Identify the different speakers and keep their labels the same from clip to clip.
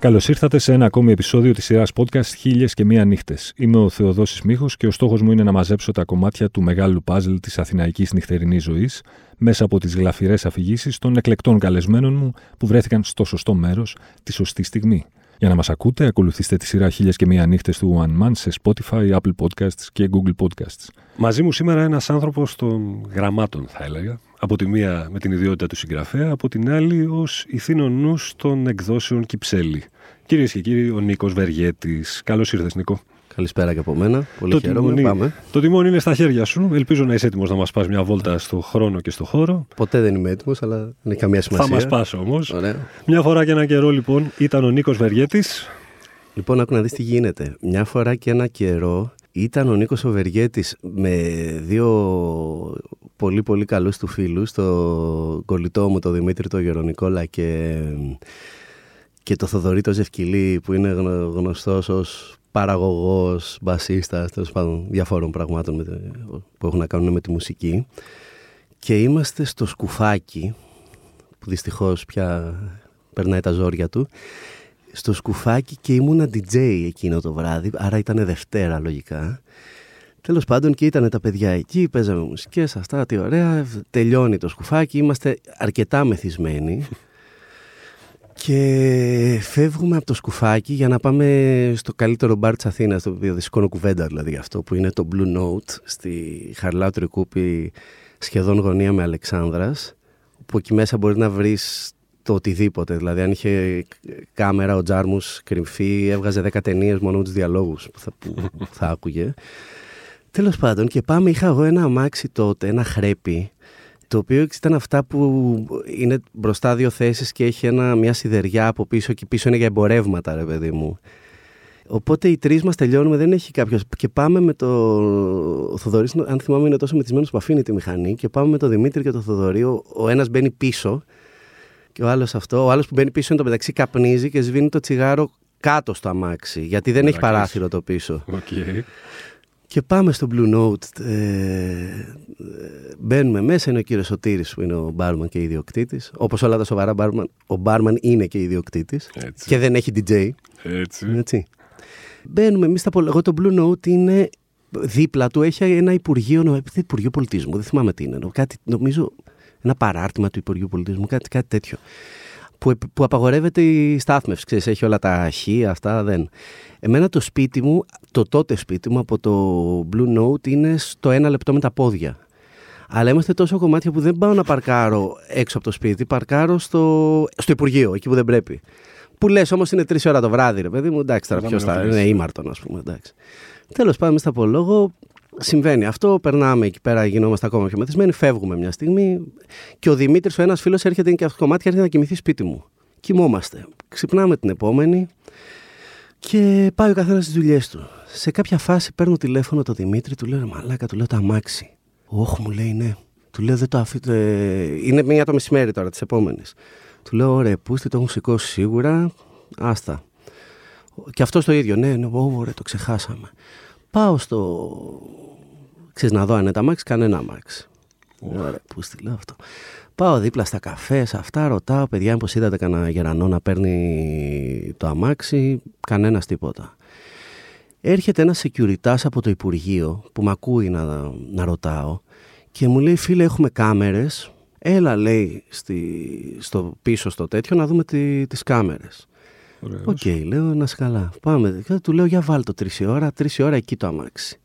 Speaker 1: Καλώς ήρθατε σε ένα ακόμη επεισόδιο της σειράς podcast Χίλιες και Μία Νύχτες. Είμαι ο Θεοδόσης Μίχο και ο στόχος μου είναι να μαζέψω τα κομμάτια του μεγάλου παζλ της αθηναϊκής νυχτερινής ζωής μέσα από τις γλαφυρές αφηγήσεις των εκλεκτών καλεσμένων μου που βρέθηκαν στο σωστό μέρος τη σωστή στιγμή. Για να μας ακούτε, ακολουθήστε τη σειρά Χίλιες και Μία Νύχτες του One Man σε Spotify, Apple Podcasts και Google Podcasts. Μαζί μου σήμερα ένας άνθρωπος των γραμμάτων, θα έλεγα. Από τη μία με την ιδιότητα του συγγραφέα, από την άλλη ως ηθήνο νους των εκδόσεων Κυψέλη. Κυρίες και κύριοι, ο Νίκος Βεργέτης. Καλώς ήρθες, Νίκο.
Speaker 2: Καλησπέρα και από μένα. Πολύ το χαίρομαι. Τιμόνι,
Speaker 1: Πάμε. Το τιμόνι είναι στα χέρια σου. Ελπίζω να είσαι έτοιμος να μας πας μια βόλτα στο χρόνο και στο χώρο.
Speaker 2: Ποτέ δεν είμαι έτοιμος, αλλά δεν έχει καμία σημασία.
Speaker 1: Θα μας πας όμως. Μια φορά και ένα καιρό, λοιπόν, ήταν ο Νίκος Βεργέτης.
Speaker 2: Λοιπόν, άκου να δεις τι γίνεται. Μια φορά και ένα καιρό ήταν ο Νίκος Βεργέτης με δύο πολύ πολύ καλούς του φίλους, το κολλητό μου, το Δημήτρη το Γερονικόλα και, και το Θοδωρή το Ζευκυλή που είναι γνωστός ως παραγωγός, μπασίστας, τέλος πάντων διαφόρων πραγμάτων που έχουν να κάνουν με τη μουσική. Και είμαστε στο σκουφάκι, που δυστυχώς πια περνάει τα ζόρια του, στο σκουφάκι και ήμουνα DJ εκείνο το βράδυ, άρα ήταν Δευτέρα λογικά. Τέλος πάντων και ήταν τα παιδιά εκεί, παίζαμε μουσικές, αυτά, τι ωραία, τελειώνει το σκουφάκι, είμαστε αρκετά μεθυσμένοι. Και φεύγουμε από το σκουφάκι για να πάμε στο καλύτερο μπαρ της Αθήνας, το οποίο δεν σηκώνω κουβέντα δηλαδή αυτό, που είναι το Blue Note στη Χαρλάου Τρικούπη, σχεδόν γωνία με Αλεξάνδρας, που εκεί μέσα μπορείς να βρεις το οτιδήποτε. Δηλαδή, αν είχε κάμερα ο Τζάρμους κρυμφή, έβγαζε 10 ταινίες μόνο με τους διαλόγους που θα, που θα άκουγε. Τέλος πάντων, και πάμε, είχα εγώ ένα αμάξι τότε, ένα χρέπι, το οποίο ήταν αυτά που είναι μπροστά δύο θέσεις και έχει ένα, μια σιδεριά από πίσω και πίσω είναι για εμπορεύματα, ρε παιδί μου. Οπότε οι τρεις μας τελειώνουμε, δεν έχει κάποιο. Και πάμε με το. Ο Θοδωρής, αν θυμάμαι, είναι τόσο μεθυσμένο που αφήνει τη μηχανή. Και πάμε με τον Δημήτρη και τον Θοδωρή. Ο, ο ένας μπαίνει πίσω και ο άλλος αυτό. Ο άλλος που μπαίνει πίσω εν τω μεταξύ καπνίζει και σβήνει το τσιγάρο κάτω στο αμάξι. Γιατί δεν έχει παράθυρο το πίσω.
Speaker 1: Okay.
Speaker 2: Και πάμε στο Blue Note. Ε, μπαίνουμε μέσα. Είναι ο κύριος Σωτήρης που είναι ο μπάρμαν και ιδιοκτήτης. Όπως όλα τα σοβαρά μπάρμαν, ο μπάρμαν είναι και ιδιοκτήτης. Και δεν έχει DJ.
Speaker 1: Έτσι.
Speaker 2: Έτσι. Μπαίνουμε εμείς στα Εγώ το Blue Note είναι δίπλα του. Έχει ένα Υπουργείο, Υπουργείο Πολιτισμού. Δεν θυμάμαι τι είναι. Κάτι, νομίζω ένα παράρτημα του Υπουργείου Πολιτισμού. Κάτι, κάτι τέτοιο που, που απαγορεύεται η στάθμευση. Ξέρεις, έχει όλα τα χ, αυτά δεν. Εμένα το σπίτι μου, το τότε σπίτι μου από το Blue Note είναι στο ένα λεπτό με τα πόδια. Αλλά είμαστε τόσο κομμάτια που δεν πάω να παρκάρω έξω από το σπίτι, παρκάρω στο, στο Υπουργείο, εκεί που δεν πρέπει. Που λες όμως είναι τρεις ώρα το βράδυ, ρε παιδί μου, εντάξει τώρα ποιος θα. Είναι ήμαρτον, ας πούμε. Τέλος πάντων, στα πω λόγο, Συμβαίνει αυτό, περνάμε εκεί πέρα, γινόμαστε ακόμα πιο μεθυσμένοι, φεύγουμε μια στιγμή και ο Δημήτρης, ο ένας φίλος, έρχεται και αυτό το κομμάτι έρχεται να κοιμηθεί σπίτι μου. Κοιμόμαστε. Ξυπνάμε την επόμενη και πάει ο καθένας στις δουλειές του. Σε κάποια φάση παίρνω τηλέφωνο το Δημήτρη, του λέω Μαλάκα, του λέω το αμάξι. Όχι, μου λέει ναι. Του λέω δεν το αφήνω. Είναι μία το μεσημέρι τώρα της επόμενης. Του λέω ωραία, πούστη, το έχουν σηκώσει σίγουρα. Άστα. Και αυτός το ίδιο. Ναι, ναι, ωραία, το ξεχάσαμε. Πάω στο Ξέρεις να δω αν είναι τα μάξι, κανένα αμάξι. Ωραία, πού στείλω αυτό. Πάω δίπλα στα καφέ, σε αυτά, ρωτάω, παιδιά, πώ είδατε κανένα γερανό να παίρνει το αμάξι, κανένας τίποτα. Έρχεται ένας security από το Υπουργείο που με ακούει να, να ρωτάω και μου λέει, φίλε, έχουμε κάμερες, έλα, λέει, στη, στο πίσω στο τέτοιο να δούμε τι, τις κάμερες. OK, okay, λέω, να 'σαι καλά. Πάμε. Και του λέω, για βάλτο τρεις η ώρα, τρεις η ώρα εκεί το αμάξι.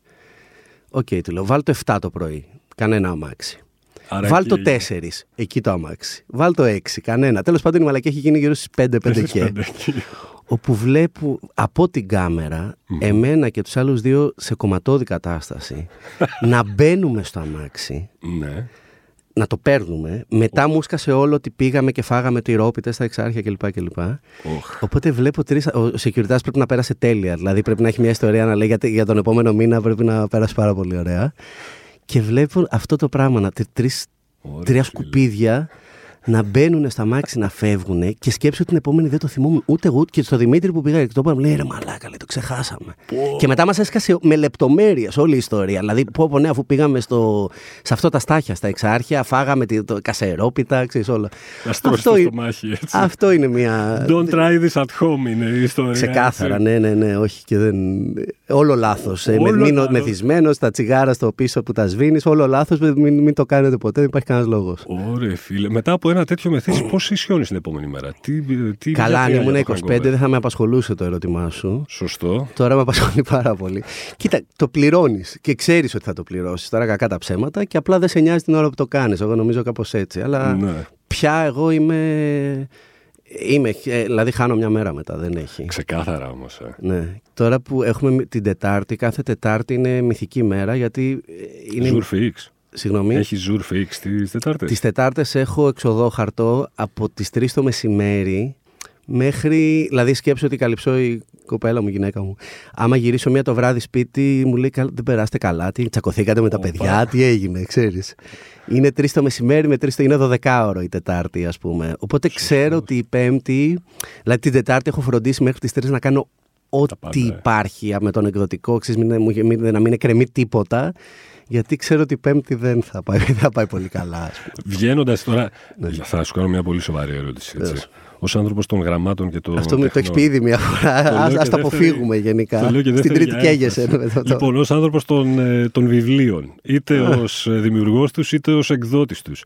Speaker 2: OK, okay, του λέω, βάλ το 7 το πρωί. Κανένα αμάξι. Άρα Βάλ το 4, εκεί το αμάξι. Βάλ το 6, κανένα. Τέλος πάντων η μαλακία έχει γίνει γύρω στις 5-5 και. όπου βλέπω από την κάμερα εμένα και τους άλλους δύο σε κωματώδη κατάσταση να μπαίνουμε στο αμάξι
Speaker 1: ναι
Speaker 2: να το παίρνουμε. Μετά μου έσκασε όλο ότι πήγαμε και φάγαμε τυρόπιτες στα εξάρχεια κλπ. κλπ. Οπότε βλέπω τρεις. Ο security πρέπει να πέρασε τέλεια. Δηλαδή πρέπει να έχει μια ιστορία να λέει για τον επόμενο μήνα πρέπει να πέρασε πάρα πολύ ωραία. Και βλέπω αυτό το πράγμα. Να, τρεις, τρία σκουπίδια να μπαίνουν στα μάξι να φεύγουν και σκέψω την επόμενη δεν το θυμόμουν ούτε εγώ και στο Δημήτρη που πήγα και το είπα, λέει ρε μαλάκα, λέει, το ξεχάσαμε. Και μετά μας έσκασε με λεπτομέρειες όλη η ιστορία. Δηλαδή, πω, πω ναι, αφού πήγαμε στο, σε αυτό τα στάχια, στα εξάρχεια, φάγαμε το κασερόπιτα, ξέρεις όλα.
Speaker 1: Αυτό, στο μάχη, έτσι.
Speaker 2: αυτό είναι μια.
Speaker 1: Don't try this at home είναι η ιστορία.
Speaker 2: Ξεκάθαρα, ναι, ναι, ναι, όχι και δεν. Όλο λάθος. Ε, με, μεθυσμένος, τα τσιγάρα στο πίσω που τα σβήνεις, όλο λάθος. Μην, μην το κάνετε ποτέ, δεν υπάρχει κανένας λόγος.
Speaker 1: Ωραία, φίλε. Μετά από ένα τέτοιο μεθύσι, πώς ισιώνει την επόμενη μέρα; Τι, τι
Speaker 2: Καλά, αν ήμουν 25, δεν θα με απασχολούσε το ερώτημά σου.
Speaker 1: Σωστό.
Speaker 2: Τώρα με απασχολεί πάρα πολύ. Κοίτα, το πληρώνεις και ξέρεις ότι θα το πληρώσεις. Τώρα κακά τα ψέματα και απλά δεν σε νοιάζει την ώρα που το κάνεις. Εγώ νομίζω κάπως έτσι. Αλλά ναι. πια εγώ είμαι. Είμαι, ε, δηλαδή χάνω μια μέρα μετά, δεν έχει.
Speaker 1: Ξεκάθαρα όμως. Ε.
Speaker 2: Ναι. Τώρα που έχουμε την Τετάρτη, κάθε Τετάρτη είναι μυθική μέρα γιατί. Ε, είναι...
Speaker 1: Ζουρφίξ.
Speaker 2: Συγγνώμη.
Speaker 1: Έχει ζουρφίξ τις Τετάρτες.
Speaker 2: Τις Τετάρτες έχω εξοδό χαρτό από τις 3 το μεσημέρι μέχρι. Δηλαδή, σκέψω ότι καλυψώ η κοπέλα μου, η γυναίκα μου. Άμα γυρίσω μία το βράδυ σπίτι, μου λέει: Δεν περάστε καλά. Τι τσακωθήκατε με τα παιδιά, τι έγινε, ξέρεις. Είναι τρεις το μεσημέρι με τρεις το. Είναι 12 ώρο η Τετάρτη, ας πούμε. Οπότε ξέρω ότι η Πέμπτη. Δηλαδή την Τετάρτη έχω φροντίσει μέχρι τις 3 να κάνω ό,τι υπάρχει με τον εκδοτικό. Ξέρεις, μην, μην, να μην εκκρεμεί τίποτα γιατί ξέρω ότι η Πέμπτη δεν θα πάει, θα πάει πολύ καλά.
Speaker 1: Βγαίνοντας τώρα. Ναι. Θα σου κάνω μια πολύ σοβαρή ερώτηση. Έτσι ως άνθρωπος των γραμμάτων και των.
Speaker 2: Αυτό με το έχεις πει ήδη μια φορά. Α το αποφύγουμε γενικά. Στην τρίτη καίγεσαι.
Speaker 1: Λοιπόν, ως άνθρωπος των, ε, των βιβλίων, είτε ως ε, δημιουργός τους είτε ως εκδότης τους.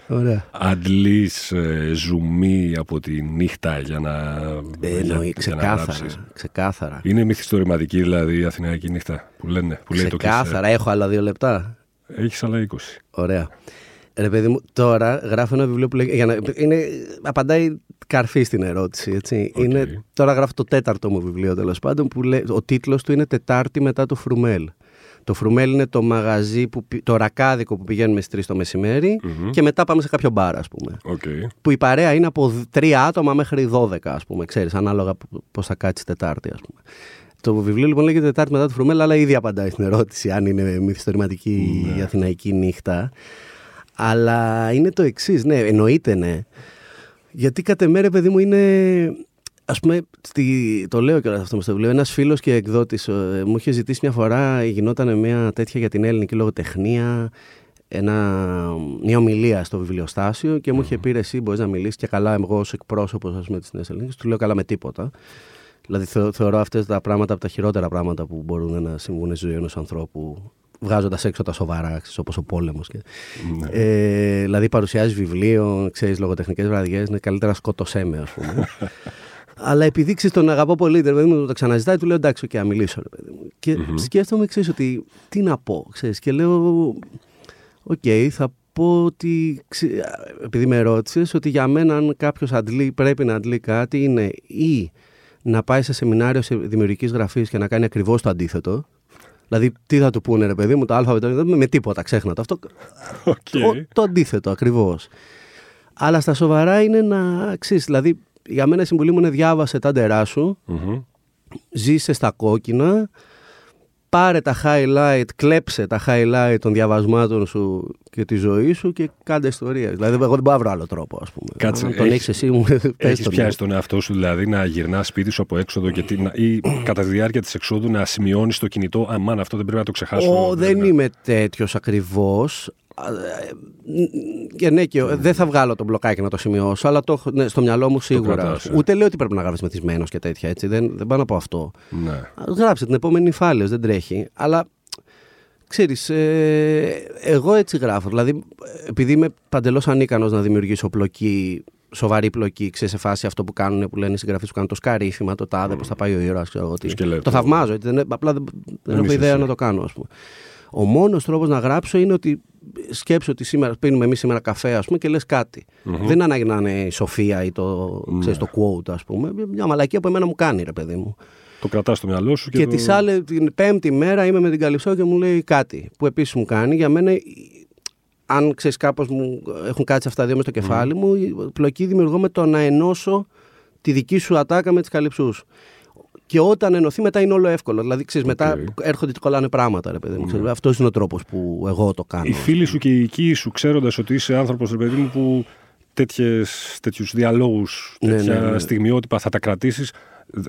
Speaker 1: Αντλείς ε, ζουμί από τη νύχτα για να.
Speaker 2: Εννοεί, ξεκάθαρα, ξεκάθαρα.
Speaker 1: Είναι μυθιστορηματική δηλαδή η Αθηναϊκή νύχτα που λένε. Που λέει
Speaker 2: ξεκάθαρα, έχω άλλα δύο λεπτά.
Speaker 1: Έχεις άλλα 20.
Speaker 2: Ωραία. Ρε παιδί μου, τώρα γράφω ένα βιβλίο που λέει. Για να, είναι, απαντάει καρφί στην ερώτηση. Έτσι. Είναι, τώρα γράφω το τέταρτο μου βιβλίο τέλος πάντων που λέει, ο τίτλος του είναι Τετάρτη μετά το Φρουμέλ. Το Φρουμέλ είναι το μαγαζί, που, το ρακάδικο που πηγαίνουμε στις 3 το μεσημερι και μετά πάμε σε κάποιο μπαρ, ας πούμε.
Speaker 1: Okay.
Speaker 2: Που η παρέα είναι από τρία άτομα μέχρι 12, ας πούμε. Ξέρεις, ανάλογα πώς θα κάτσει Τετάρτη, ας πούμε. Το βιβλίο λοιπόν λέγεται Τετάρτη μετά το Φρουμέλ, αλλά ήδη απαντάει στην ερώτηση αν είναι μυθιστορηματική η ναι. αθηναϊκή νύχτα. Αλλά είναι το εξής, ναι, εννοείται ναι. Γιατί κατά μέρα, παιδί μου, είναι. Α πούμε, στη, το λέω και αυτό με στο βιβλίο. Ένας φίλος και εκδότης ε, μου είχε ζητήσει μια φορά, γινόταν μια τέτοια για την ελληνική λογοτεχνία, ένα, μια ομιλία στο βιβλιοστάσιο και μου είχε πει εσύ μπορείς να μιλήσεις και καλά εγώ ως εκπρόσωπος της Νέας Ελληνικής. Του λέω καλά με τίποτα. Δηλαδή θεωρώ αυτές τα πράγματα από τα χειρότερα πράγματα που μπορούν να συμβούν στη ζωή ενός ανθρώπου βγάζοντας έξω τα σοβαρά, όπως ο πόλεμος. Ναι. Ε, δηλαδή, παρουσιάζει βιβλίο, ξέρεις, λογοτεχνικές βραδιές, είναι καλύτερα σκότωσέ με, ας πούμε. Αλλά επειδή ξέρεις τον αγαπώ πολύ, ρε παιδί μου, το ξαναζητάει, του λέω εντάξει, και okay, μιλήσω, ρε παιδί μου. Και mm-hmm. σκέφτομαι, ξέρεις, ότι τι να πω, ξέρεις, και λέω, OK, okay, θα πω ότι, επειδή με ρώτησες, ότι για μένα, αν κάποιος πρέπει να αντλεί κάτι, είναι ή να πάει σε σεμινάριο σε δημιουργικής γραφής και να κάνει ακριβώς το αντίθετο. Δηλαδή, τι θα του πούνε, ρε παιδί μου, το Α, με τίποτα, ξέχνα το. Αυτό. Okay. Το, το αντίθετο ακριβώ. Αλλά στα σοβαρά είναι να ξέρει. Δηλαδή, για μένα η συμβουλή μου είναι διάβασε τα ντερά σου, mm ζήσε στα κόκκινα, πάρε τα highlight, κλέψε τα highlight των διαβασμάτων σου και τη ζωή σου και κάντε ιστορία. Δηλαδή, εγώ δεν μπορώ να βρω άλλο τρόπο, ας πούμε.
Speaker 1: Κάτσε, Αν τον έχει εσύ, μου Έχεις πιάσει τον εαυτό σου, δηλαδή, να γυρνάς σπίτι σου από έξοδο και ή κατά τη διάρκεια της εξόδου να σημειώνεις το κινητό. Αμάν, αυτό δεν πρέπει να το ξεχάσω.
Speaker 2: Ο, δεν είμαι τέτοιος ακριβώς. Και ναι, και δεν θα βγάλω το μπλοκάκι να το σημειώσω, αλλά το έχω ναι, στο μυαλό μου σίγουρα. Κρατάς, ε. Ούτε λέω ότι πρέπει να γράφεις μεθυσμένος και τέτοια. Έτσι. Δεν, δεν πάω να πω αυτό.
Speaker 1: Ναι.
Speaker 2: Γράψε την επόμενη φάλε, δεν τρέχει. Αλλά ξέρεις, ε, εγώ έτσι γράφω. Δηλαδή, επειδή είμαι παντελώς ανίκανος να δημιουργήσω πλοκή σοβαρή πλοκή, ξέρεις σε φάση αυτό που κάνουν που λένε οι συγγραφείς που κάνουν το σκαρίφημα, το τάδε, mm. πώς θα πάει ο ήρωας. Το θαυμάζω, δεν, απλά δεν, δεν έχω ιδέα να το κάνω, ας πούμε. Ο μόνος τρόπος να γράψω είναι ότι σκέψω ότι σήμερα πίνουμε εμείς σήμερα καφέ, ας πούμε, και λες κάτι. Mm-hmm. Δεν ανάγκη να είναι η σοφία ή το, mm. ξέρεις, το quote, ας πούμε. Μια μαλακία που εμένα μου κάνει, ρε παιδί μου.
Speaker 1: Το κρατάς στο μυαλό σου και.
Speaker 2: Και
Speaker 1: το...
Speaker 2: τις άλλες, την πέμπτη μέρα είμαι με την Καλυψό και μου λέει κάτι που επίσης μου κάνει. Για μένα, αν ξέρεις, κάπως μου έχουν κάτσει αυτά δύο μες στο κεφάλι mm. μου, η πλοκή δημιουργώ με το να ενώσω τη δική σου ατάκα με τις καλυψούς. Και όταν ενωθεί, μετά είναι όλο εύκολο. Δηλαδή, ξέρεις, okay. μετά έρχονται και κολλάνε πράγματα, ρε παιδί μου. Mm. Αυτός είναι ο τρόπος που εγώ το κάνω.
Speaker 1: Οι φίλοι σου και οι οικοί σου, ξέροντας ότι είσαι άνθρωπος, ρε παιδί μου, που τέτοιους διαλόγους, ναι, τέτοια ναι, ναι, στιγμιότυπα θα τα κρατήσεις,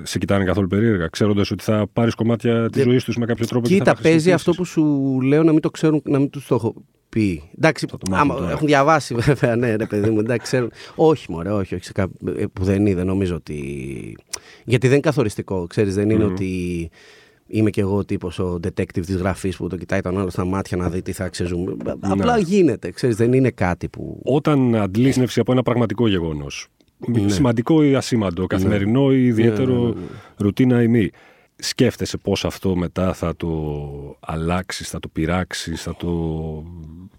Speaker 1: σε κοιτάνε καθόλου περίεργα, ξέροντας ότι θα πάρεις κομμάτια της ζωής τους με κάποιο τρόπο
Speaker 2: Κοίτα,
Speaker 1: και θα τα
Speaker 2: παίζει αυτό που σου λέω να μην το ξέρουν, να μην τους το έχω πει. Εντάξει,
Speaker 1: Θα το μάθουν
Speaker 2: άμα,
Speaker 1: τώρα.
Speaker 2: έχουν διαβάσει βέβαια, ναι, ρε παιδί μου, εντάξει, ξέρουν. όχι, μωρέ, όχι, όχι, σε κά... ε, που δεν είναι, δεν νομίζω ότι. Γιατί δεν είναι καθοριστικό, ξέρεις, δεν ειναι ότι είμαι κι εγώ ο τύπος ο detective της γραφής που το κοιτάει τον άλλο στα μάτια να δει τι θα ξεζούμε. Απλά γίνεται, ξέρεις, δεν είναι κάτι που.
Speaker 1: Όταν αντλείς νεύση από ένα πραγματικό γεγονός, σημαντικό ή ασήμαντο, καθημερινό ή ιδιαίτερο,
Speaker 2: Ναι, ναι, ναι,
Speaker 1: ρουτίνα ή μη, σκέφτεσαι πώς αυτό μετά θα το αλλάξεις, θα το πειράξεις, θα το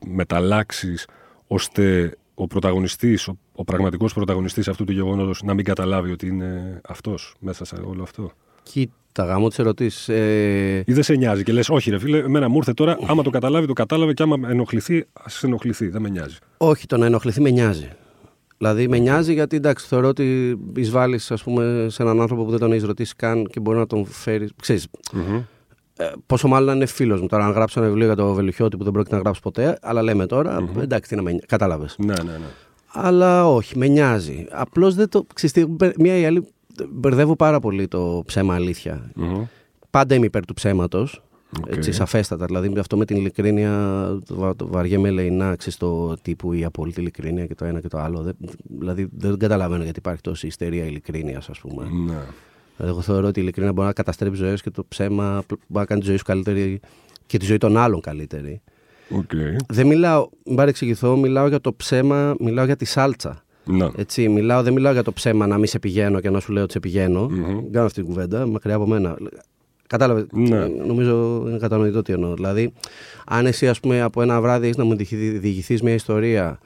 Speaker 1: μεταλλάξεις, ώστε ο πρωταγωνιστής, ο, ο πραγματικός πρωταγωνιστής αυτού του γεγονότος να μην καταλάβει ότι είναι αυτός μέσα σε όλο αυτό.
Speaker 2: Κοίτα, γάμο τις ερωτήσεις. Ε,
Speaker 1: Ή δεν σε νοιάζει και λες, όχι ρε φίλε, εμένα μου ήρθε τώρα, άμα το καταλάβει, το κατάλαβε και άμα ενοχληθεί, ας ενοχληθεί, δεν με νοιάζει.
Speaker 2: όχι, το να ενοχληθεί με νοιάζει. Δηλαδή με νοιάζει γιατί εντάξει, θεωρώ ότι εισβάλλεις σε έναν άνθρωπο που δεν τον έχεις ρωτήσει καν και μπορεί να τον φέρεις. Ξέρεις, ε, πόσο μάλλον να είναι φίλος μου. Τώρα, αν γράψω ένα βιβλίο για το Βελουχιώτη που δεν πρόκειται να γράψω ποτέ, αλλά λέμε τώρα, εντάξει, τι να με νοιάζει. Κατάλαβες.
Speaker 1: Ναι, ναι, ναι.
Speaker 2: Αλλά όχι, με νοιάζει. Απλώς δεν το. Ξέρεις, τι, μπε- μία ή άλλη. Μπερδεύω πάρα πολύ το ψέμα αλήθεια.
Speaker 1: Μμμ.
Speaker 2: Πάντα είμαι υπέρ του ψέματος.
Speaker 1: Οκ.
Speaker 2: Έτσι, σαφέστατα. Δηλαδή, αυτό με την ειλικρίνεια το, βα- το βαριέμαι ελεεινά, ξέρεις, το τύπου η απόλυτη ειλικρίνεια και το ένα και το άλλο. Δεν, δηλαδή, δεν καταλαβαίνω γιατί υπάρχει τόση ιστερία ειλικρίνειας, ας πούμε.
Speaker 1: Ναι.
Speaker 2: Δηλαδή, εγώ θεωρώ ότι η ειλικρίνεια μπορεί να καταστρέψει ζωές και το ψέμα μπορεί να κάνει τη ζωή σου καλύτερη και τη ζωή των άλλων καλύτερη.
Speaker 1: Οκ.
Speaker 2: Δεν μιλάω, μην παρεξηγηθώ, μιλάω για το ψέμα, μιλάω για τη σάλτσα.
Speaker 1: Να.
Speaker 2: Έτσι, μιλάω, δεν μιλάω για το ψέμα να μην σε πηγαίνω και να σου λέω ότι σε πηγαίνω.
Speaker 1: Μμμ.
Speaker 2: Δεν κάνω αυτή την κουβέντα, μακριά από μένα. Κατάλαβε.
Speaker 1: Ναι.
Speaker 2: Νομίζω είναι κατανοητό τι εννοώ. Δηλαδή, αν εσύ ας πούμε, από ένα βράδυ έχει να μου διηγηθείς μια ιστορία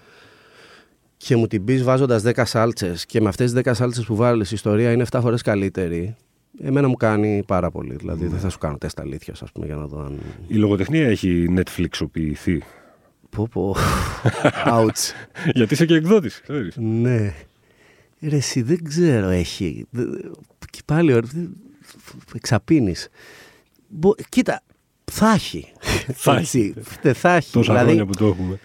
Speaker 2: και μου την πεις βάζοντας 10 σάλτσες και με αυτές τις 10 σάλτσες που βάλεις η ιστορία είναι 7 φορές καλύτερη, εμένα μου κάνει πάρα πολύ. Δηλαδή,
Speaker 1: Ναι.
Speaker 2: δεν θα σου κάνω τεστ αλήθειας, ας πούμε, για να δω αν.
Speaker 1: Η λογοτεχνία έχει Netflixοποιηθεί.
Speaker 2: Πω, πω. Ouch.
Speaker 1: Γιατί είσαι και εκδότης, ξέρεις.
Speaker 2: Ναι. Ρε, εσύ δεν ξέρω, έχει. Δε- Και πάλι, ωραία, εξαπίνεις. Μπο- Κοίτα, θα έχει.
Speaker 1: Θα
Speaker 2: Έτσι, τε- θα έχει.
Speaker 1: Τόσα
Speaker 2: δηλαδή,
Speaker 1: χρόνια που το έχουμε.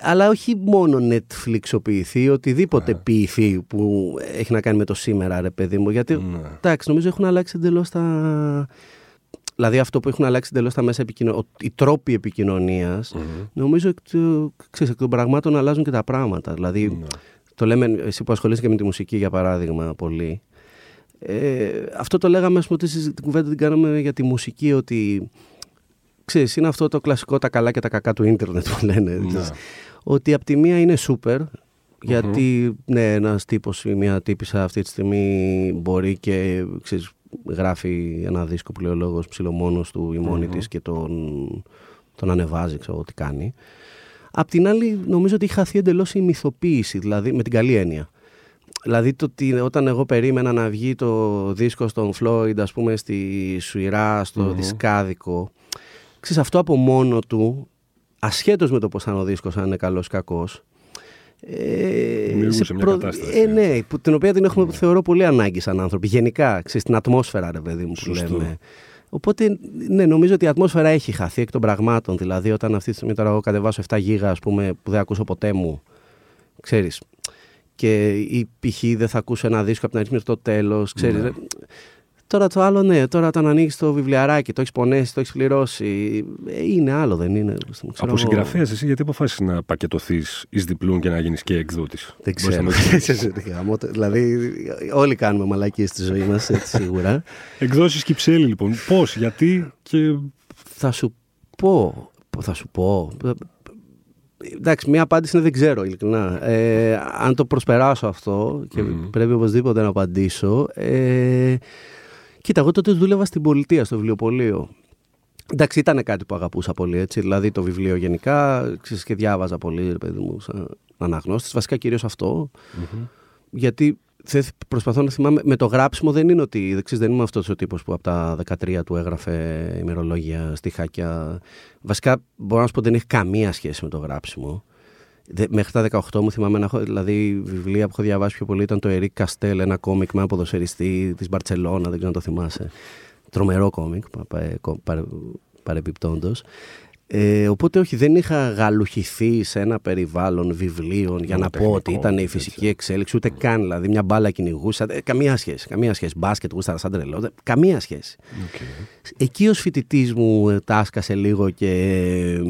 Speaker 2: αλλά όχι μόνο Netflixοποιηθεί, οτιδήποτε ποιηθεί που έχει να κάνει με το σήμερα, ρε παιδί μου. Γιατί,
Speaker 1: Ναι.
Speaker 2: εντάξει, νομίζω έχουν αλλάξει εντελώς τα. Δηλαδή αυτό που έχουν αλλάξει εντελώς τα μέσα επικοινωνία, οι τρόποι επικοινωνίας, νομίζω εκ, του- ξέρεις, εκ των πραγμάτων αλλάζουν και τα πράγματα. Δηλαδή,
Speaker 1: Ναι.
Speaker 2: το λέμε, εσύ που ασχολείσαι και με τη μουσική, για παράδειγμα, πολύ. Ε, αυτό το λέγαμε, ας πούμε, ότι συζη- την κουβέντα την κάναμε για τη μουσική, ότι ξέρεις, είναι αυτό το κλασικό τα καλά και τα κακά του ίντερνετ που λένε.
Speaker 1: Ναι.
Speaker 2: ξέρεις. Ότι από τη μία είναι σούπερ, γιατί ναι, ένας τύπος ή μια τύπησα αυτή τη στιγμή μπορεί και ξέρεις, γράφει ένα δίσκο που λέει ο λόγος ψιλομόνος του ή μόνη της και τον, τον ανεβάζει, ξέρω εγώ τι κάνει. Απ' την άλλη, νομίζω ότι έχει χαθεί εντελώς η μυθοποίηση, δηλαδή με την καλή έννοια. Δηλαδή το ότι όταν εγώ περίμενα να βγει το δίσκο στον Φλόιντ, ας πούμε, στη Σουηρά, στο δισκάδικο, ξέρεις, αυτό από μόνο του, ασχέτως με το πώς θα είναι ο δίσκος, αν είναι καλός ή κακός, ε,
Speaker 1: Δημιουργούσε μια κατάσταση.
Speaker 2: Ε, ναι, που, την οποία την έχουμε θεωρώ πολύ ανάγκη σαν άνθρωποι. Γενικά, ξέρεις, την ατμόσφαιρα, ρε παιδί μου, που
Speaker 1: Σωστό.
Speaker 2: λέμε. Οπότε, ναι, νομίζω ότι η ατμόσφαιρα έχει χαθεί εκ των πραγμάτων. Δηλαδή, όταν αυτή τη στιγμή τώρα εγώ κατεβάσω 7 γίγα, ας πούμε, που δεν ακούσω ποτέ μου, ξέρεις, και ή π.χ. δεν θα ακούσω ένα δίσκο από την αρχή μέχρι το τέλος, ξέρεις.
Speaker 1: Ναι.
Speaker 2: ρε. Τώρα το άλλο, ναι, τώρα όταν ανοίγεις το βιβλιαράκι, το έχεις πονέσει, το έχεις πληρώσει. ε, είναι άλλο, δεν είναι. ξέρω
Speaker 1: Από
Speaker 2: εγώ.
Speaker 1: συγγραφέας, εσύ γιατί αποφάσισες να πακετωθείς εις διπλούν και να γίνεις και εκδότης;
Speaker 2: Δεν ξέρω. Γαμώ το- δηλαδή, όλοι κάνουμε μαλακίες στη ζωή μας, έτσι σίγουρα.
Speaker 1: Εκδόσεις Κυψέλη, λοιπόν. Πώς, γιατί και.
Speaker 2: θα σου πω. Θα σου πω. Εντάξει, μία απάντηση είναι δεν ξέρω, ειλικρινά. Ε, αν το προσπεράσω αυτό και πρέπει οπωσδήποτε να απαντήσω. Ε, κοίτα, εγώ τότε δούλευα στην πολιτεία, στο βιβλιοπωλείο. Εντάξει, ήταν κάτι που αγαπούσα πολύ, έτσι. Δηλαδή το βιβλίο γενικά, ξέρεις, και διάβαζα πολύ, ρε παιδί μου, σαν αναγνώστης. Βασικά κυρίως αυτό. Γιατί θε- προσπαθώ να θυμάμαι, με το γράψιμο δεν είναι ότι, δεν ξέρεις, δεν είμαι αυτός ο τύπος που από τα 13 του έγραφε ημερολόγια, στιχάκια. Βασικά μπορώ να σου πω ότι δεν έχει καμία σχέση με το γράψιμο. Δε- μέχρι τα 18 μου θυμάμαι να έχω, δηλαδή βιβλία που έχω διαβάσει πιο πολύ ήταν το Ερικ Καστέλ, ένα κόμικ με ένα ποδοσφαιριστή της Μπαρτσελώνα, δεν ξέρω αν το θυμάσαι. Τρομερό κόμικ, πα- πα- κο- παρε- παρεπιπτόντως. Ε, οπότε όχι, δεν είχα γαλουχηθεί σε ένα περιβάλλον βιβλίων για να πω ότι ήταν η φυσική εξέλιξη, ούτε καν δηλαδή μια μπάλα κυνηγούσα. Ε, καμία σχέση. Καμία σχέση. Μπάσκετ, γούσταρα σαν τρελό. Καμία σχέση. Okay. Εκεί ως φοιτητής μου ε, τάσκασε λίγο και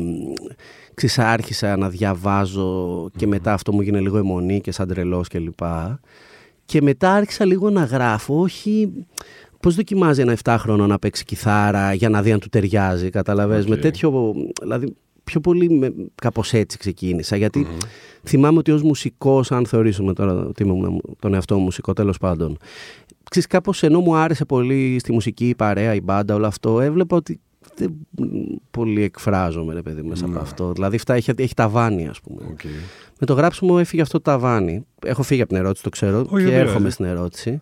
Speaker 2: ξεσάρχισα να διαβάζω και μετά αυτό μου έγινε λίγο αιμονή και σαν τρελός κλπ. Και μετά άρχισα λίγο να γράφω, όχι Πώς δοκιμάζει ένα 7χρονο να παίξει κιθάρα για να δει αν του ταιριάζει, καταλαβες, με τέτοιο, δηλαδή πιο πολύ με, κάπως έτσι ξεκίνησα, γιατί θυμάμαι ότι ως μουσικός, αν θεωρήσουμε τώρα ότι είμαι τον εαυτό μου μουσικό τέλος πάντων, ξέρεις κάπως ενώ μου άρεσε πολύ στη μουσική, η παρέα, η μπάντα, όλο αυτό, έβλεπα ότι δεν πολύ εκφράζομαι ρε παιδί μέσα από ναι. αυτό. Δηλαδή αυτά έχει, έχει ταβάνι ας πούμε. Με το γράψιμο έφυγε αυτό το ταβάνι. Έχω φύγει από την ερώτηση, το ξέρω και έρχομαι στην ερώτηση.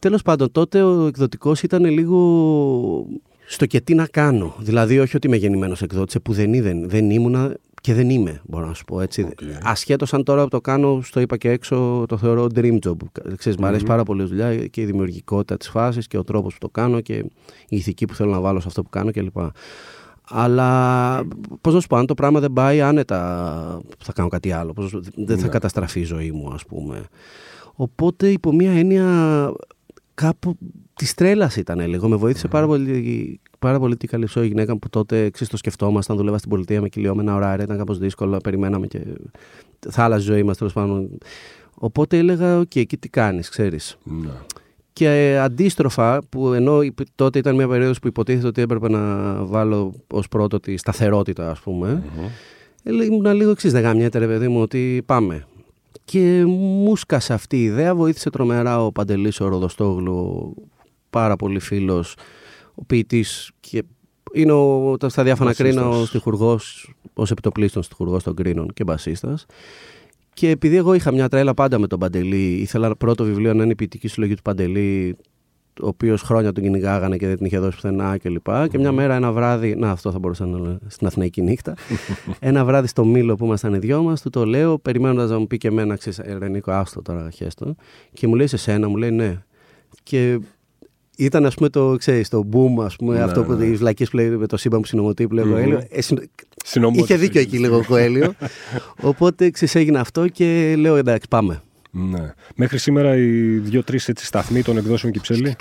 Speaker 2: Τέλος πάντων, τότε ο εκδοτικός ήταν λίγο στο και τι να κάνω. Δηλαδή, όχι ότι είμαι γεννημένος εκδότης, που δεν, δεν, δεν ήμουνα και δεν είμαι, μπορώ να σου πω έτσι. Okay. Ασχέτως αν τώρα το κάνω, στο είπα και έξω, το θεωρώ dream job. Ξέρεις, mm-hmm. Μου αρέσει πάρα πολύ η δουλειά και η δημιουργικότητα της φάσης και ο τρόπος που το κάνω και η ηθική που θέλω να βάλω σε αυτό που κάνω κλπ. Αλλά πώς να σου πω, αν το πράγμα δεν πάει άνετα, θα κάνω κάτι άλλο. Πώς, δεν θα ναι. καταστραφεί η ζωή μου, ας πούμε. Οπότε, υπό μία έννοια, κάπου της τρέλας ήταν λίγο. Με βοήθησε πάρα πολύ, πάρα πολύ την καλυψό η γυναίκα που τότε εξή το σκεφτόμασταν. Δουλεύα στην πολιτεία με κυλιόμενα ωράρια. Ήταν κάπως δύσκολο. Περιμέναμε και θα άλλαζε η ζωή μας τέλος πάντων. Οπότε έλεγα: Οκ, εκεί τι κάνεις, ξέρεις. Ναι. Και αντίστροφα, που ενώ τότε ήταν μια περίοδος που υποτίθεται ότι έπρεπε να βάλω ως πρώτο τη σταθερότητα, ας πούμε. Mm-hmm. Ήμουν λίγο εξή, δεν γάμια, ρε παιδί μου, ότι πάμε. Και μου σκάσε αυτή η ιδέα, βοήθησε τρομερά ο Παντελής ο Ροδοστόγλου, πάρα πολύ φίλος, ο ποιητής και είναι ο, στα διάφανα κρίνα ο στιχουργός, ως επιτοπλίστων στιχουργός των κρίνων και μπασίστας. Και επειδή εγώ είχα μια τρέλα πάντα με τον Παντελή, ήθελα πρώτο βιβλίο να είναι η ποιητική συλλογή του Παντελή, ο οποίος χρόνια τον κυνηγάγανε και δεν την είχε δώσει πουθενά κλπ. Και, και μια μέρα, ένα βράδυ, να αυτό θα μπορούσα να λέω στην Αθηναϊκή νύχτα. ένα βράδυ στο Μήλο που ήμασταν οι δυο μας, του το λέω, περιμένοντας να μου πει και εμένα, ξέρεις, Ερενίκο, άστο τώρα, χέστο. Και μου λέει σε σένα, μου λέει ναι. Και ήταν ας πούμε το, ξέρεις, το boom, ας πούμε, ναι, αυτό που ναι. οι βλακίες που λέει με το σύμπαν που συνομωτεί που λέει ο Κοέλιο. Ε, είχε δίκιο εκεί λίγο ο Κοέλιο. Οπότε ξέρεις, έγινε αυτό και λέω εντάξει πάμε.
Speaker 1: Ναι. Μέχρι σήμερα οι δύο-τρεις σταθμοί των εκδόσεων Κυψέλη.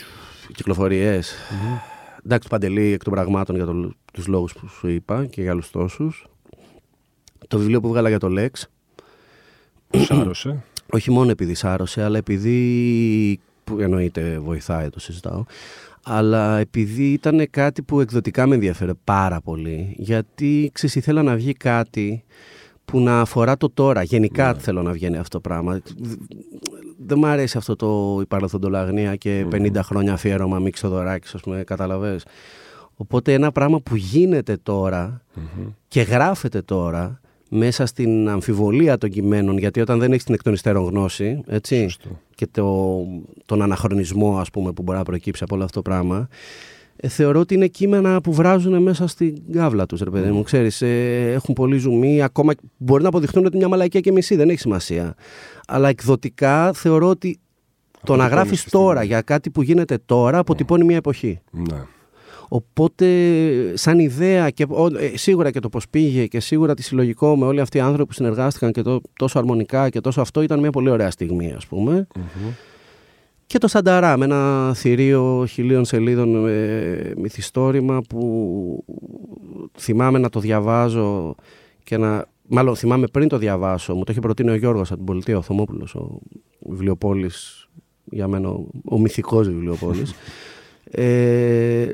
Speaker 2: Κυκλοφορίες. Mm-hmm. Εντάξει, του Παντελή εκ των πραγμάτων για το, τους λόγους που σου είπα και για άλλους τόσους. Το βιβλίο που βγάλα για το Lex.
Speaker 1: Σάρωσε.
Speaker 2: Όχι μόνο επειδή σάρωσε, αλλά επειδή. που εννοείται βοηθάει, το συζητάω. Αλλά επειδή ήταν κάτι που εκδοτικά με ενδιαφέρε πάρα πολύ. Γιατί ξέρεις, ήθελα να βγει κάτι που να αφορά το τώρα. Γενικά ναι. θέλω να βγαίνει αυτό το πράγμα. Δεν μου αρέσει αυτό το η παραθοντολαγνία και 50 χρόνια αφιέρωμα μη ξοδωράκι, ας πούμε, καταλαβες. Οπότε ένα πράγμα που γίνεται και γράφεται τώρα μέσα στην αμφιβολία των κειμένων, γιατί όταν δεν έχεις την εκ των υστέρων γνώση, έτσι, και το, τον αναχρονισμό, ας πούμε, που μπορεί να προκύψει από όλο αυτό το πράγμα, ε, θεωρώ ότι είναι κείμενα που βράζουν μέσα στην κάβλα τους, ρε παιδί μου. Ξέρεις, ε, έχουν πολύ ζουμί, ακόμα μπορεί να αποδειχτούν ότι μια μαλακία και μισή, δεν έχει σημασία. Αλλά εκδοτικά θεωρώ ότι το να γράφεις τώρα για κάτι που γίνεται τώρα αποτυπώνει μια εποχή.
Speaker 1: Ναι.
Speaker 2: Οπότε, σαν ιδέα, και, ε, σίγουρα και το πώς πήγε και σίγουρα τη συλλογικό με όλοι αυτοί οι άνθρωποι που συνεργάστηκαν και το, τόσο αρμονικά και τόσο αυτό ήταν μια πολύ ωραία στιγμή, ας πούμε και το Σανταρά με ένα θηρίο χιλίων σελίδων με μυθιστόρημα που θυμάμαι να το διαβάζω και να... Μάλλον θυμάμαι πριν το διαβάσω, μου το είχε προτείνει ο Γιώργος από την πολιτεία, ο Θωμόπουλος, ο βιβλιοπόλης, για μένα ο, ο μυθικός βιβλιοπόλης. ε,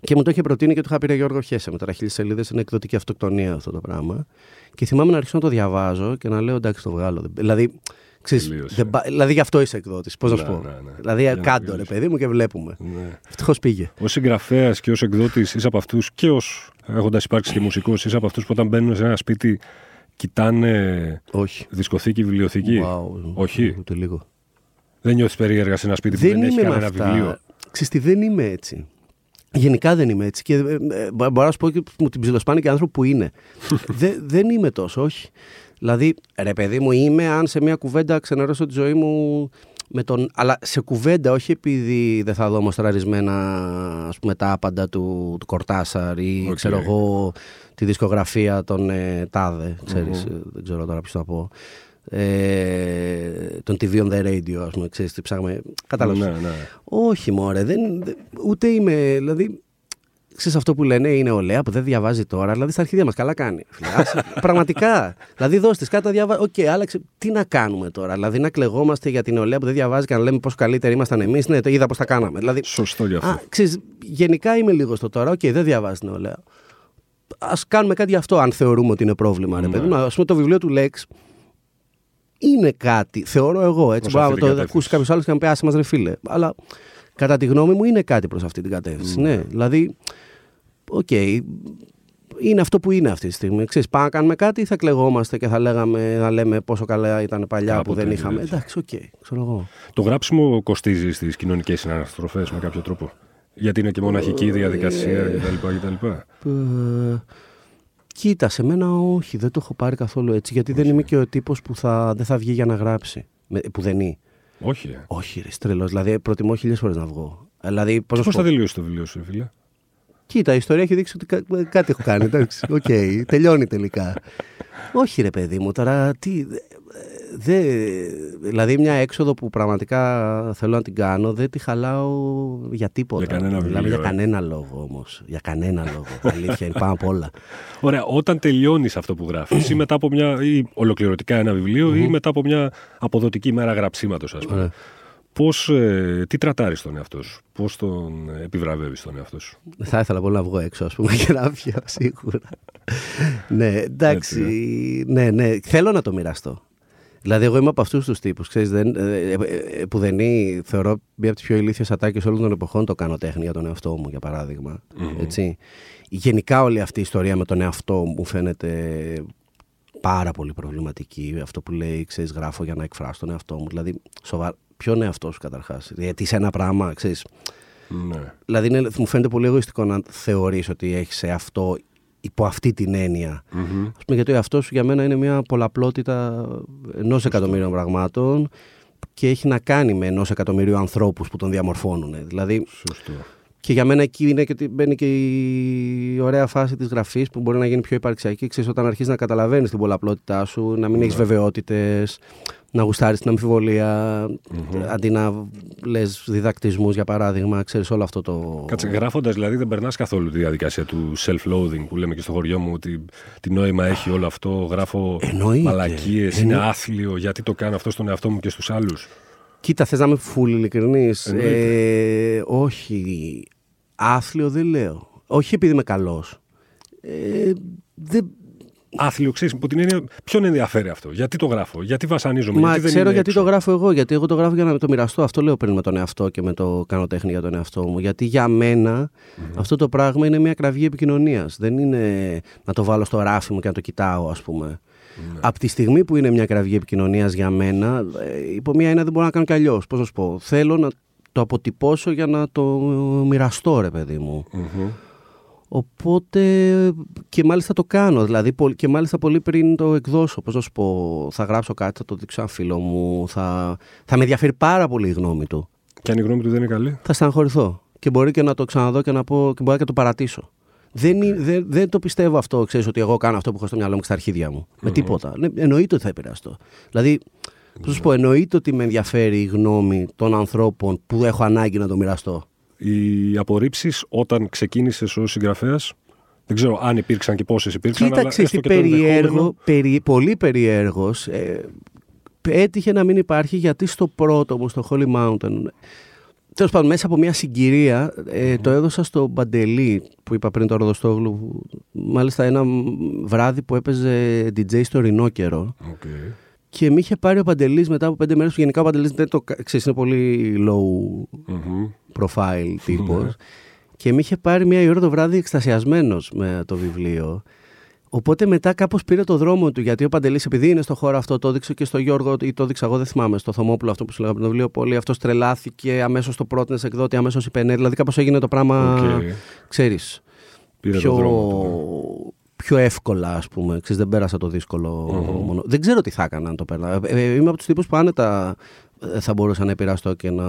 Speaker 2: και μου το είχε προτείνει και του είχα πει Γιώργο Χέσε με τώρα χίλιες σελίδες. Είναι εκδοτική αυτοκτονία αυτό το πράγμα. Και θυμάμαι να αρχίσω να το διαβάζω και να λέω εντάξει το βγάλω. Δηλαδή Ξέρεις, δεν, δηλαδή γι' αυτό είσαι εκδότης. Πώς να σου ναι, πω. Ναι, ναι. Δηλαδή κάτω ρε παιδί μου και βλέπουμε. Ναι. Ευτυχώς πήγε.
Speaker 1: Ω συγγραφέας και ως εκδότης είσαι από αυτούς και ως έχοντας υπάρξει και μουσικός, είσαι από αυτούς που όταν μπαίνουν σε ένα σπίτι κοιτάνε
Speaker 2: Όχι.
Speaker 1: δισκοθήκη, βιβλιοθήκη;
Speaker 2: Wow,
Speaker 1: Όχι.
Speaker 2: Ούτε λίγο.
Speaker 1: Δεν νιώθεις περίεργα σε ένα σπίτι δεν που δεν έχει κανένα βιβλίο;
Speaker 2: Ξέρετε, δεν είμαι έτσι. Γενικά δεν είμαι έτσι. Και ε, ε, μπορώ να σου πω και μου την ψιλοσπάνε και άνθρωποι που είναι. δεν είμαι τόσο, όχι. Δηλαδή, ρε παιδί μου, είμαι αν σε μια κουβέντα ξενερώσω τη ζωή μου με τον... Αλλά σε κουβέντα, όχι επειδή δεν θα δω μοστραρισμένα ας πούμε, τα άπαντα του, του Κορτάσαρ ή ξέρω εγώ τη δισκογραφία των ε, τάδε, ξέρεις, ε, δεν ξέρω τώρα ποιος θα πω. Ε, των TV on the radio, ας πούμε, ξέρεις τι ψάχνουμε. Κατάλαβες.
Speaker 1: Ναι, ναι.
Speaker 2: Όχι, μωρέ, δεν, δεν- ούτε είμαι, δηλαδή, ξέρεις αυτό που λένε είναι ολέα που δεν διαβάζει τώρα, δηλαδή στα αρχίδια μας καλά κάνει. Φίλε, άσε, πραγματικά. δηλαδή δώστε κάτι να διαβάζει. Οκ, άλλαξε. Τι να κάνουμε τώρα, δηλαδή να κλαιγόμαστε για τη νεολαία που δεν διαβάζει και να λέμε πόσο καλύτεροι ήμασταν εμείς. Ναι, το είδα πώς τα κάναμε. Δηλαδή,
Speaker 1: Σωστό γι' αυτό.
Speaker 2: Α, ξέρεις, γενικά είμαι λίγο στο τώρα. Οκ, δεν διαβάζει η νεολαία. Ας κάνουμε κάτι γι' αυτό, αν θεωρούμε ότι είναι πρόβλημα. Ρε,
Speaker 1: Ναι.
Speaker 2: παιδί μου. Ας πούμε το βιβλίο του Λέξ είναι κάτι, θεωρώ εγώ. Έτσι,
Speaker 1: Προς
Speaker 2: μπορεί να
Speaker 1: αυτή την
Speaker 2: το
Speaker 1: κατεύθυνση.
Speaker 2: ακούσει κάποιο άλλο και να πεις άσε μας ρε φίλε. Αλλά κατά τη γνώμη μου είναι κάτι προς αυτή την κατεύθυνση. Ναι. Δηλαδή, οκ, είναι αυτό που είναι αυτή τη στιγμή. Ξέρεις, πάμε να κάνουμε κάτι ή θα κλαιγόμαστε και θα, λέγαμε, θα λέμε πόσο καλά ήταν παλιά
Speaker 1: Κάποτε,
Speaker 2: που δεν
Speaker 1: ναι,
Speaker 2: είχαμε.
Speaker 1: έτσι.
Speaker 2: Εντάξει, οκ, ξέρω εγώ.
Speaker 1: Το γράψιμο κοστίζει στις κοινωνικές συναναστροφές με κάποιο τρόπο. Γιατί είναι και μοναχική διαδικασία κτλ. κτλ.
Speaker 2: Ε, κοίτα, σε μένα όχι, δεν το έχω πάρει καθόλου έτσι. Γιατί δεν είμαι και ο τύπος που θα, δεν θα βγει για να γράψει. Με, που δεν είναι.
Speaker 1: Όχι. ε.
Speaker 2: Όχι, ρε, τρελό. Δηλαδή, προτιμώ χίλιες φορές να βγω. Δηλαδή, πώς να
Speaker 1: Πώς
Speaker 2: σου
Speaker 1: θα
Speaker 2: πω;
Speaker 1: τελειώσει το βιβλίο σου, φίλε;
Speaker 2: Κοίτα, η ιστορία έχει δείξει ότι κα- κάτι έχω κάνει. Εντάξει, οκ, τελειώνει τελικά. Όχι, ρε παιδί μου, τώρα τι. Δε, δηλαδή, μια έξοδο που πραγματικά θέλω να την κάνω, δεν τη χαλάω για τίποτα.
Speaker 1: Για κανένα
Speaker 2: Μιλάμε
Speaker 1: βιβλίο,
Speaker 2: για
Speaker 1: ε.
Speaker 2: κανένα λόγο όμως. Για κανένα λόγο. Αλήθεια είναι πάνω απ' όλα.
Speaker 1: Ωραία, όταν τελειώνεις αυτό που γράφεις, ή μετά από μια. ή ολοκληρωτικά ένα βιβλίο, ή μετά από μια αποδοτική μέρα γραψίματος, ας πούμε.
Speaker 2: Ωραία.
Speaker 1: Πώς, ε, τι τρατάρεις τον εαυτό σου, πώς τον επιβραβεύεις τον εαυτό σου;
Speaker 2: Θα ήθελα πολύ να βγω έξω, ας πούμε, και να πιω σίγουρα. ναι, εντάξει. ναι, ναι. Θέλω να το μοιραστώ. Δηλαδή, εγώ είμαι από αυτούς τους τύπους. Δεν, ε, ε, ε, που δεν είναι, θεωρώ μία από τις πιο ηλίθιες ατάκες όλων των εποχών το κάνω τέχνη για τον εαυτό μου, για παραδειγμα Έτσι. Γενικά, όλη αυτή η ιστορία με τον εαυτό μου φαίνεται πάρα πολύ προβληματική. Αυτό που λέει, ξέρεις, γράφω για να εκφράσω τον εαυτό μου. Δηλαδή, σοβαρά. Ποιον εαυτό σου καταρχάς; Γιατί σε ένα πράγμα, ξέρεις,
Speaker 1: Ναι.
Speaker 2: Δηλαδή, είναι, μου φαίνεται πολύ εγωιστικό να θεωρείς ότι έχεις αυτό υπό αυτή την έννοια.
Speaker 1: Μμμ.
Speaker 2: Ας πούμε, γιατί αυτό σου για μένα είναι μια πολλαπλότητα ενός εκατομμύριων πραγμάτων και έχει να κάνει με ενός εκατομμυρίου ανθρώπους που τον διαμορφώνουν. Δηλαδή,
Speaker 1: Σωστό.
Speaker 2: και για μένα εκεί είναι και, ότι μπαίνει και η ωραία φάση της γραφής που μπορεί να γίνει πιο υπαρξιακή. Ξέρεις, όταν αρχίζεις να καταλαβαίνεις την πολλαπλότητά σου, να μην έχεις βεβαιότητες, να γουστάρεις την αμφιβολία, αντί να λες διδακτισμούς για παράδειγμα. Ξέρεις όλο αυτό το.
Speaker 1: Κάτσε, γράφοντας δηλαδή δεν περνάς καθόλου τη διαδικασία του self-loathing που λέμε και στο χωριό μου ότι τι νόημα έχει όλο αυτό. Γράφω
Speaker 2: Εννοείται.
Speaker 1: μαλακίες, είναι
Speaker 2: Εννο-
Speaker 1: άθλιο. Γιατί το κάνω αυτό στον εαυτό μου και στους άλλους;
Speaker 2: Κοίτα, θες να είμαι φουλ ειλικρινής;
Speaker 1: Εννοείται.
Speaker 2: Ε, όχι. Άθλιο δεν λέω. Όχι επειδή είμαι καλός. Ε, δεν,
Speaker 1: Άθλιο, ξέρεις, από την έννοια, ποιον ενδιαφέρει αυτό; Γιατί το γράφω, γιατί βασανίζομαι,
Speaker 2: Μα
Speaker 1: γιατί δεν
Speaker 2: ξέρω
Speaker 1: είναι
Speaker 2: γιατί
Speaker 1: έξω;
Speaker 2: το γράφω εγώ. Γιατί εγώ το γράφω για να το μοιραστώ. Αυτό λέω πριν με τον εαυτό και με το κάνω τέχνη για τον εαυτό μου. Γιατί για μενα αυτό το πράγμα είναι μια κραυγή επικοινωνίας. Δεν είναι να το βάλω στο ράφι μου και να το κοιτάω, ας πούμε.
Speaker 1: Ναι.
Speaker 2: Από τη στιγμή που είναι μια κραυγή επικοινωνίας για μένα, ε, υπό μία έννοια δεν μπορώ να κάνω κι αλλιώς. Πώς να σου πω. Θέλω να το αποτυπώσω για να το μοιραστώ, ρε παιδί μου.
Speaker 1: Μμμ.
Speaker 2: Οπότε και μάλιστα το κάνω. Δηλαδή πολ- και μάλιστα πολύ πριν το εκδώσω. Πώς να σου πω, θα γράψω κάτι, θα το δείξω ένα φίλο μου. Θα, θα με ενδιαφέρει πάρα πολύ η γνώμη του.
Speaker 1: Και αν η γνώμη του δεν είναι καλή;
Speaker 2: Θα στεναχωρηθώ. Και μπορεί και να το ξαναδώ και να πω και μπορεί και να το παρατήσω. Δεν, είναι- δεν, δεν το πιστεύω αυτό, ξέρεις ότι εγώ κάνω αυτό που έχω στο μυαλό μου και στα αρχίδια μου. Με τίποτα. Ναι, εννοείται ότι θα επηρεαστώ. Δηλαδή, πώς να σου πω, εννοείται ότι με ενδιαφέρει η γνώμη των ανθρώπων που έχω ανάγκη να το μοιραστώ.
Speaker 1: Οι απορρίψεις όταν ξεκίνησες ως συγγραφέας, δεν ξέρω αν υπήρξαν και πόσες υπήρξαν.
Speaker 2: Κοίταξε
Speaker 1: αλλά
Speaker 2: τι
Speaker 1: έστω και το
Speaker 2: περίεργο,
Speaker 1: ενδεχόμενο-
Speaker 2: περί, πολύ περίεργος. Ε, έτυχε να μην υπάρχει γιατί στο πρώτο μου, στο Holy Mountain, τέλος πάντων μέσα από μια συγκυρία, ε, το έδωσα στον Παντελή που είπα πριν το Ροδοστόγλου, μάλιστα ένα βράδυ που έπαιζε DJ στο Ρινόκερο.
Speaker 1: Οκ.
Speaker 2: Και με είχε πάρει ο Παντελής μετά από πέντε μέρες. Γενικά ο Παντελής δεν το. κα- Ξέρεις, είναι πολύ low
Speaker 1: Μμμ.
Speaker 2: profile τύπος και με είχε πάρει μια ώρα το βράδυ εκστασιασμένος με το βιβλίο. Οπότε μετά κάπως πήρε το δρόμο του γιατί ο Παντελής επειδή είναι στο χώρο αυτό το έδειξε και στο Γιώργο ή το έδειξα εγώ δεν θυμάμαι στο Θωμόπουλο αυτό που σου λέγαμε πριν το βιβλίο πολύ αυτός τρελάθηκε αμέσως το πρότεινες σε εκδότη αμέσως είπε ναι δηλαδή κάπως έγινε το πράγμα
Speaker 1: Οκ.
Speaker 2: ξέρεις
Speaker 1: Πήρε
Speaker 2: πιο,
Speaker 1: το δρόμο του.
Speaker 2: Πιο εύκολα, ας πούμε. Ξέρεις, δεν πέρασα το δύσκολο μόνο. Δεν ξέρω τι θα έκανα αν το πέρναγα. Ε, ε, είμαι από τους τύπους που άνετα ε, θα μπορούσα να επηρεαστώ και να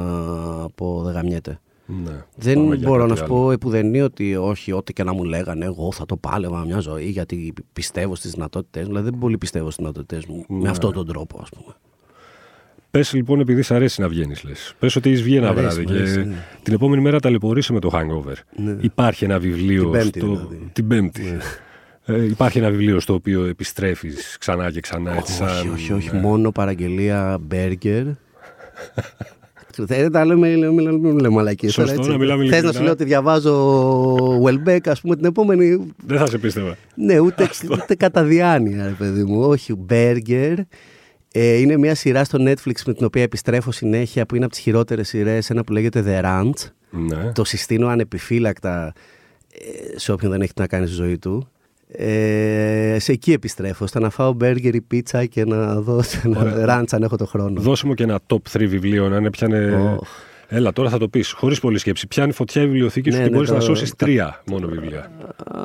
Speaker 2: πω δεν γαμιέται.
Speaker 1: Ναι.
Speaker 2: Δεν
Speaker 1: Πάμε για
Speaker 2: μπορώ
Speaker 1: κάτι
Speaker 2: να σου
Speaker 1: άλλο.
Speaker 2: πω επ' ουδενί ότι όχι, ό,τι και να μου λέγανε, εγώ θα το πάλευα μια ζωή γιατί πιστεύω στις δυνατότητές μου. Δηλαδή δεν πολύ πιστεύω στις δυνατότητές μου
Speaker 1: Ναι.
Speaker 2: με αυτόν τον τρόπο, ας πούμε.
Speaker 1: Πες λοιπόν, επειδή σ' αρέσει να βγαίνεις, λες. Πες ότι έχεις βγει ένα
Speaker 2: Μ' αρέσει,
Speaker 1: βράδυ
Speaker 2: μ'
Speaker 1: και
Speaker 2: αρέσει, ναι.
Speaker 1: την επόμενη μέρα ταλαιπωρήσει με το hangover.
Speaker 2: Ναι.
Speaker 1: Υπάρχει ένα βιβλίο.
Speaker 2: Την Πέμπτη,
Speaker 1: στο...
Speaker 2: δηλαδή. Ναι.
Speaker 1: Την Πέμπτη. Ε, υπάρχει ένα βιβλίο στο οποίο επιστρέφεις ξανά και ξανά. Έτσι,
Speaker 2: όχι,
Speaker 1: σαν...
Speaker 2: όχι, όχι.
Speaker 1: ναι.
Speaker 2: Μόνο παραγγελία μπέργκερ. Δεν τα λέμε, λέμε, λέμε, λέμε μαλακίες τώρα,
Speaker 1: Σωστό,
Speaker 2: έτσι.
Speaker 1: να μιλάμε
Speaker 2: Θες να
Speaker 1: ειλικρινά.
Speaker 2: σου λέω ότι διαβάζω Welbeck, ας πούμε, την επόμενη.
Speaker 1: Δεν θα σε πίστευα.
Speaker 2: Ναι, ούτε, ούτε κατά διάνοια, ρε παιδί μου. Όχι, Burger. Ε, είναι μια σειρά στο Netflix με την οποία επιστρέφω συνέχεια, που είναι από τις χειρότερες σειρές, ένα που λέγεται The Ranch.
Speaker 1: Ναι.
Speaker 2: Το συστήνω ανεπιφύλακτα ε, σε όποιον δεν έχει τι να κάνει στη ζωή του. Ε, σε εκεί επιστρέφω, ώστε να φάω μπέργκερ ή πίτσα και να δω ένα ράντς αν έχω το χρόνο.
Speaker 1: Δώσε μου και ένα top 3 βιβλίο, να είναι πιάνε.
Speaker 2: Οχ.
Speaker 1: Έλα, τώρα θα το πεις. Χωρίς πολλή σκέψη. Πιάνει φωτιά η βιβλιοθήκη σου
Speaker 2: Ναι,
Speaker 1: και
Speaker 2: ναι,
Speaker 1: μπορείς
Speaker 2: το-
Speaker 1: να σώσεις τρία μόνο βιβλία.
Speaker 2: Α,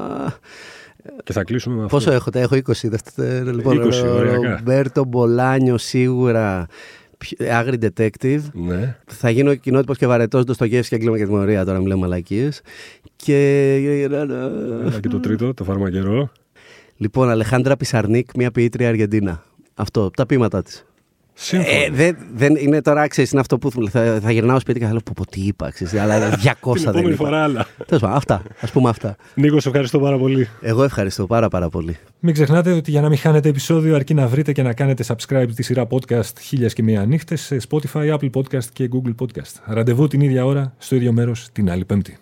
Speaker 1: Και θα κλείσουμε με αυτό.
Speaker 2: Πόσο έχω, τα έχω 20. δευτε- Λοιπόν,
Speaker 1: 20, ωριακά.
Speaker 2: Ρομπέρτο Μπολάνιο σίγουρα. Ποιο- Άγρι Detective.
Speaker 1: Ναι.
Speaker 2: Θα γίνω κοινότυπος και βαρετός στο Γεύση και έγκλημα και τιμωρία τώρα, μιλάμε μαλακίες. Και.
Speaker 1: Έλα και το τρίτο, το φαρμακερό.
Speaker 2: Λοιπόν, Αλεχάνδρα Πισαρνίκ, μια ποιήτρια Αργεντίνα. Αυτό, τα ποίηματά της.
Speaker 1: Σύμφωνο.
Speaker 2: Ε, δεν, δεν είναι τώρα, ξέρεις, είναι αυτό που θα, θα γυρνάω σπίτι και θα λέω πω, πω τι είπα, ξέρεις, αλλά 200
Speaker 1: Την
Speaker 2: δεν
Speaker 1: επόμενη
Speaker 2: είπα.
Speaker 1: φορά άλλα.
Speaker 2: Τέλος πάντων, αυτά, ας πούμε αυτά.
Speaker 1: Νίκο, σε ευχαριστώ πάρα πολύ.
Speaker 2: Εγώ ευχαριστώ πάρα πάρα πολύ.
Speaker 1: Μην ξεχνάτε ότι για να μην χάνετε επεισόδιο αρκεί να βρείτε και να κάνετε subscribe τη σειρά podcast χίλιας και μία νύχτες σε Spotify, Apple Podcast και Google Podcast. Ραντεβού την ίδια ώρα, στο ίδιο μέρος, την άλλη πέμπτη.